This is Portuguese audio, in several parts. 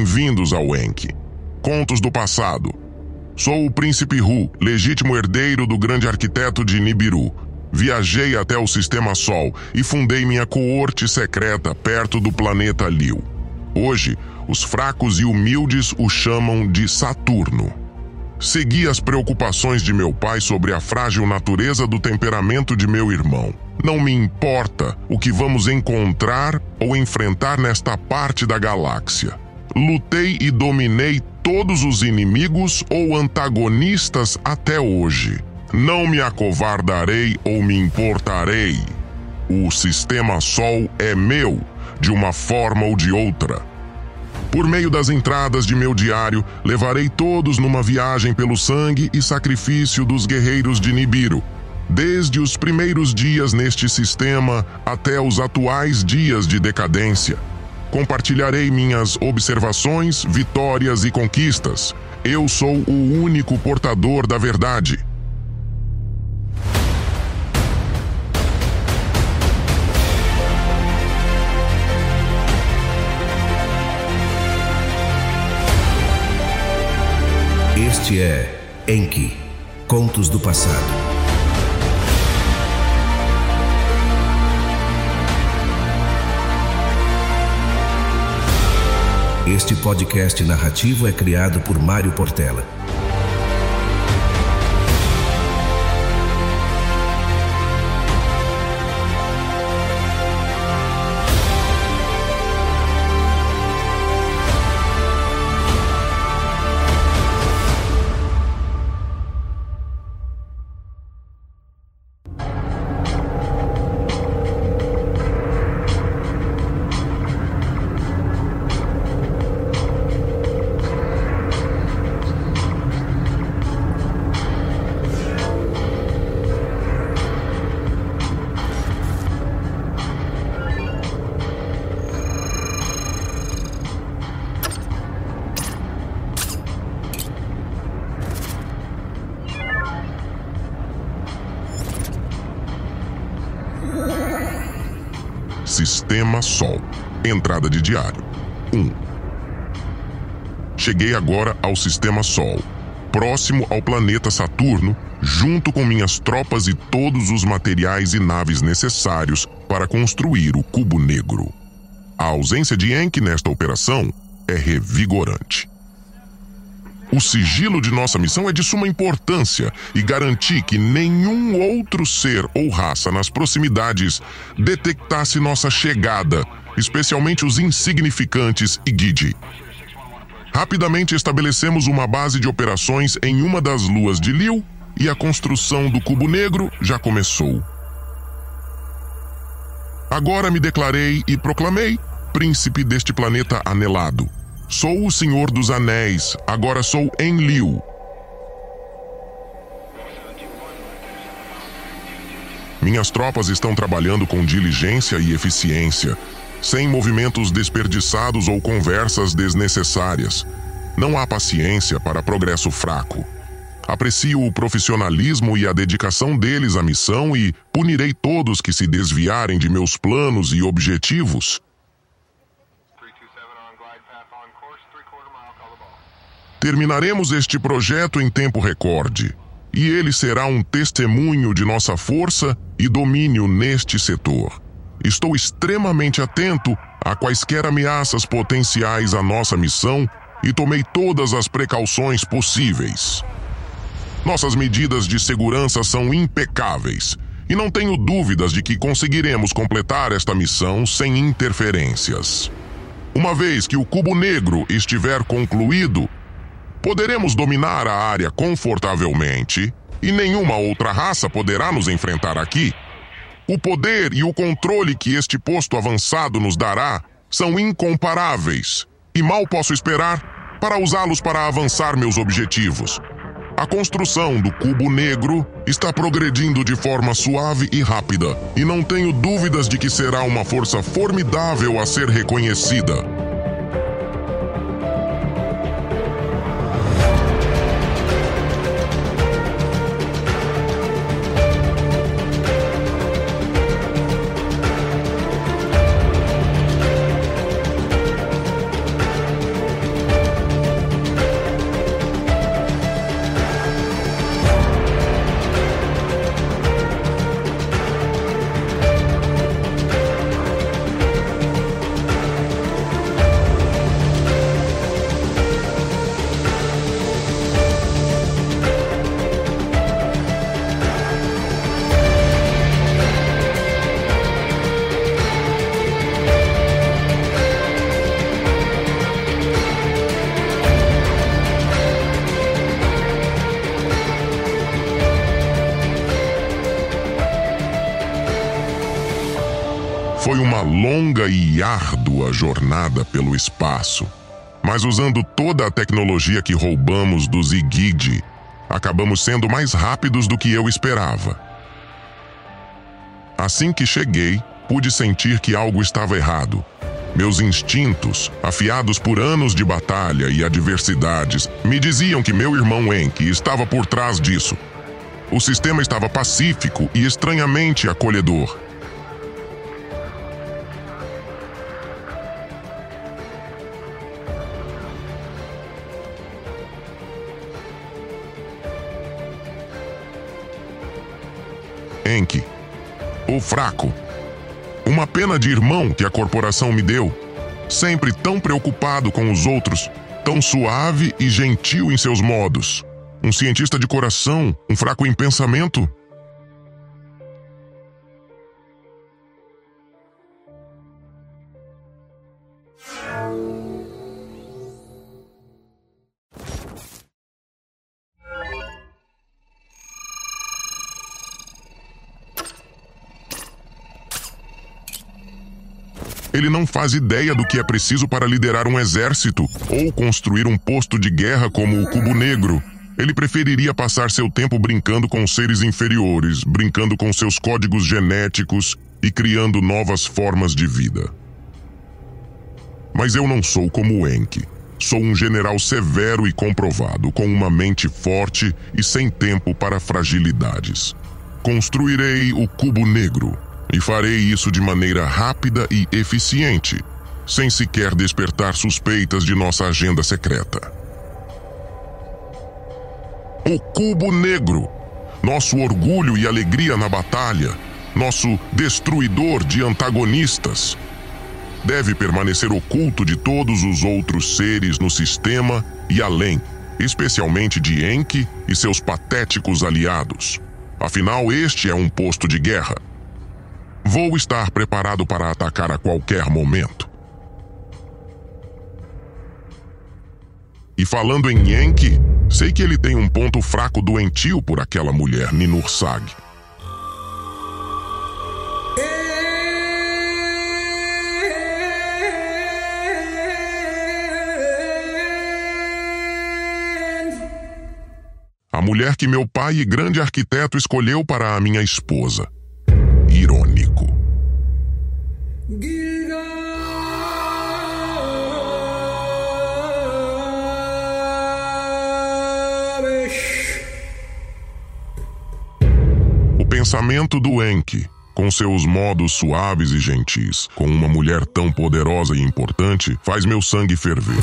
Bem-vindos ao Enki. Contos do passado. Sou o príncipe Hu, legítimo herdeiro do grande arquiteto de Nibiru. Viajei até o sistema Sol e fundei minha coorte secreta perto do planeta Liu. Hoje, os fracos e humildes o chamam de Saturno. Segui as preocupações de meu pai sobre a frágil natureza do temperamento de meu irmão. Não me importa o que vamos encontrar ou enfrentar nesta parte da galáxia. Lutei e dominei todos os inimigos ou antagonistas até hoje. Não me acovardarei ou me importarei. O sistema Sol é meu, de uma forma ou de outra. Por meio das entradas de meu diário, levarei todos numa viagem pelo sangue e sacrifício dos guerreiros de Nibiru, desde os primeiros dias neste sistema até os atuais dias de decadência. Compartilharei minhas observações, vitórias e conquistas. Eu sou o único portador da verdade. Este é Enki Contos do Passado. Este podcast narrativo é criado por Mário Portela. Sistema Sol. Entrada de diário. 1. Cheguei agora ao Sistema Sol, próximo ao planeta Saturno, junto com minhas tropas e todos os materiais e naves necessários para construir o Cubo Negro. A ausência de Enki nesta operação é revigorante. O sigilo de nossa missão é de suma importância e garantir que nenhum outro ser ou raça nas proximidades detectasse nossa chegada, especialmente os insignificantes e Gide. Rapidamente estabelecemos uma base de operações em uma das luas de Liu e a construção do Cubo Negro já começou. Agora me declarei e proclamei príncipe deste planeta anelado. Sou o Senhor dos Anéis, agora sou Enlil. Minhas tropas estão trabalhando com diligência e eficiência, sem movimentos desperdiçados ou conversas desnecessárias. Não há paciência para progresso fraco. Aprecio o profissionalismo e a dedicação deles à missão e punirei todos que se desviarem de meus planos e objetivos. Terminaremos este projeto em tempo recorde, e ele será um testemunho de nossa força e domínio neste setor. Estou extremamente atento a quaisquer ameaças potenciais à nossa missão e tomei todas as precauções possíveis. Nossas medidas de segurança são impecáveis e não tenho dúvidas de que conseguiremos completar esta missão sem interferências. Uma vez que o Cubo Negro estiver concluído, Poderemos dominar a área confortavelmente e nenhuma outra raça poderá nos enfrentar aqui. O poder e o controle que este posto avançado nos dará são incomparáveis e mal posso esperar para usá-los para avançar meus objetivos. A construção do cubo negro está progredindo de forma suave e rápida, e não tenho dúvidas de que será uma força formidável a ser reconhecida. Foi uma longa e árdua jornada pelo espaço. Mas usando toda a tecnologia que roubamos do Zigid, acabamos sendo mais rápidos do que eu esperava. Assim que cheguei, pude sentir que algo estava errado. Meus instintos, afiados por anos de batalha e adversidades, me diziam que meu irmão Enki estava por trás disso. O sistema estava pacífico e estranhamente acolhedor. O fraco, uma pena de irmão que a corporação me deu. Sempre tão preocupado com os outros, tão suave e gentil em seus modos. Um cientista de coração, um fraco em pensamento. Ele não faz ideia do que é preciso para liderar um exército ou construir um posto de guerra como o Cubo Negro. Ele preferiria passar seu tempo brincando com seres inferiores, brincando com seus códigos genéticos e criando novas formas de vida. Mas eu não sou como Enki. Sou um general severo e comprovado, com uma mente forte e sem tempo para fragilidades. Construirei o Cubo Negro, e farei isso de maneira rápida e eficiente, sem sequer despertar suspeitas de nossa agenda secreta. O Cubo Negro, nosso orgulho e alegria na batalha, nosso destruidor de antagonistas, deve permanecer oculto de todos os outros seres no sistema e além, especialmente de Enki e seus patéticos aliados. Afinal, este é um posto de guerra Vou estar preparado para atacar a qualquer momento. E falando em Yankee, sei que ele tem um ponto fraco doentio por aquela mulher, Ninursag. A mulher que meu pai e grande arquiteto escolheu para a minha esposa O pensamento do Enki, com seus modos suaves e gentis, com uma mulher tão poderosa e importante, faz meu sangue ferver.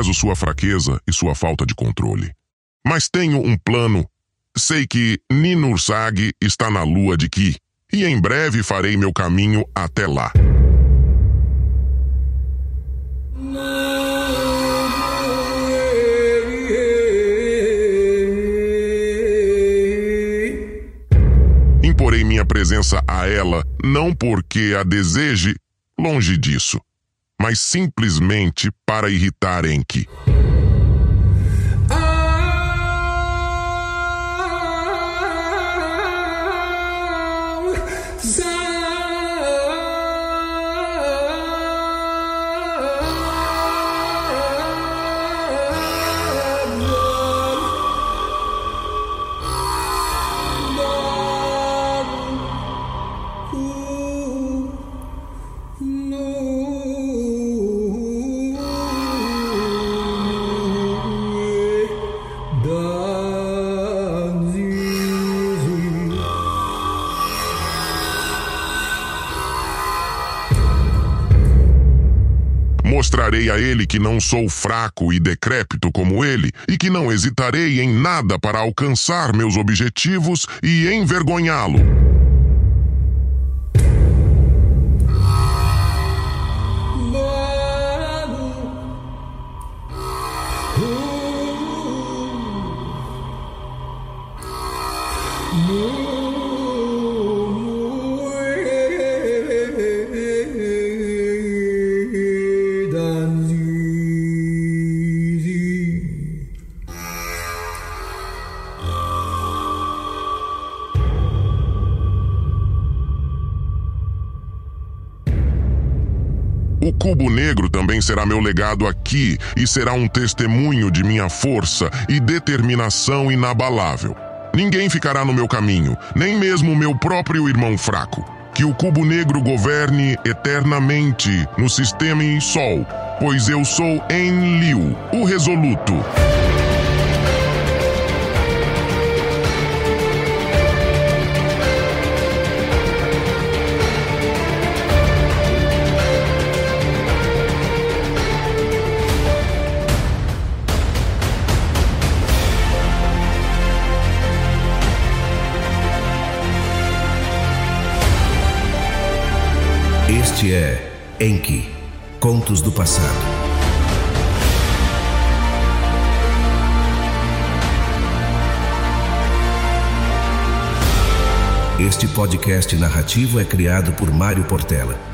Desprezo sua fraqueza e sua falta de controle. Mas tenho um plano. Sei que Ninursag está na lua de Ki, e em breve farei meu caminho até lá. Imporei minha presença a ela não porque a deseje, longe disso mas simplesmente para irritar Enki. Mostrarei a ele que não sou fraco e decrépito como ele e que não hesitarei em nada para alcançar meus objetivos e envergonhá-lo. Cubo negro também será meu legado aqui e será um testemunho de minha força e determinação inabalável. Ninguém ficará no meu caminho, nem mesmo meu próprio irmão fraco. Que o cubo negro governe eternamente no sistema em Sol, pois eu sou Enlil, o resoluto. Este é Enki Contos do Passado. Este podcast narrativo é criado por Mário Portela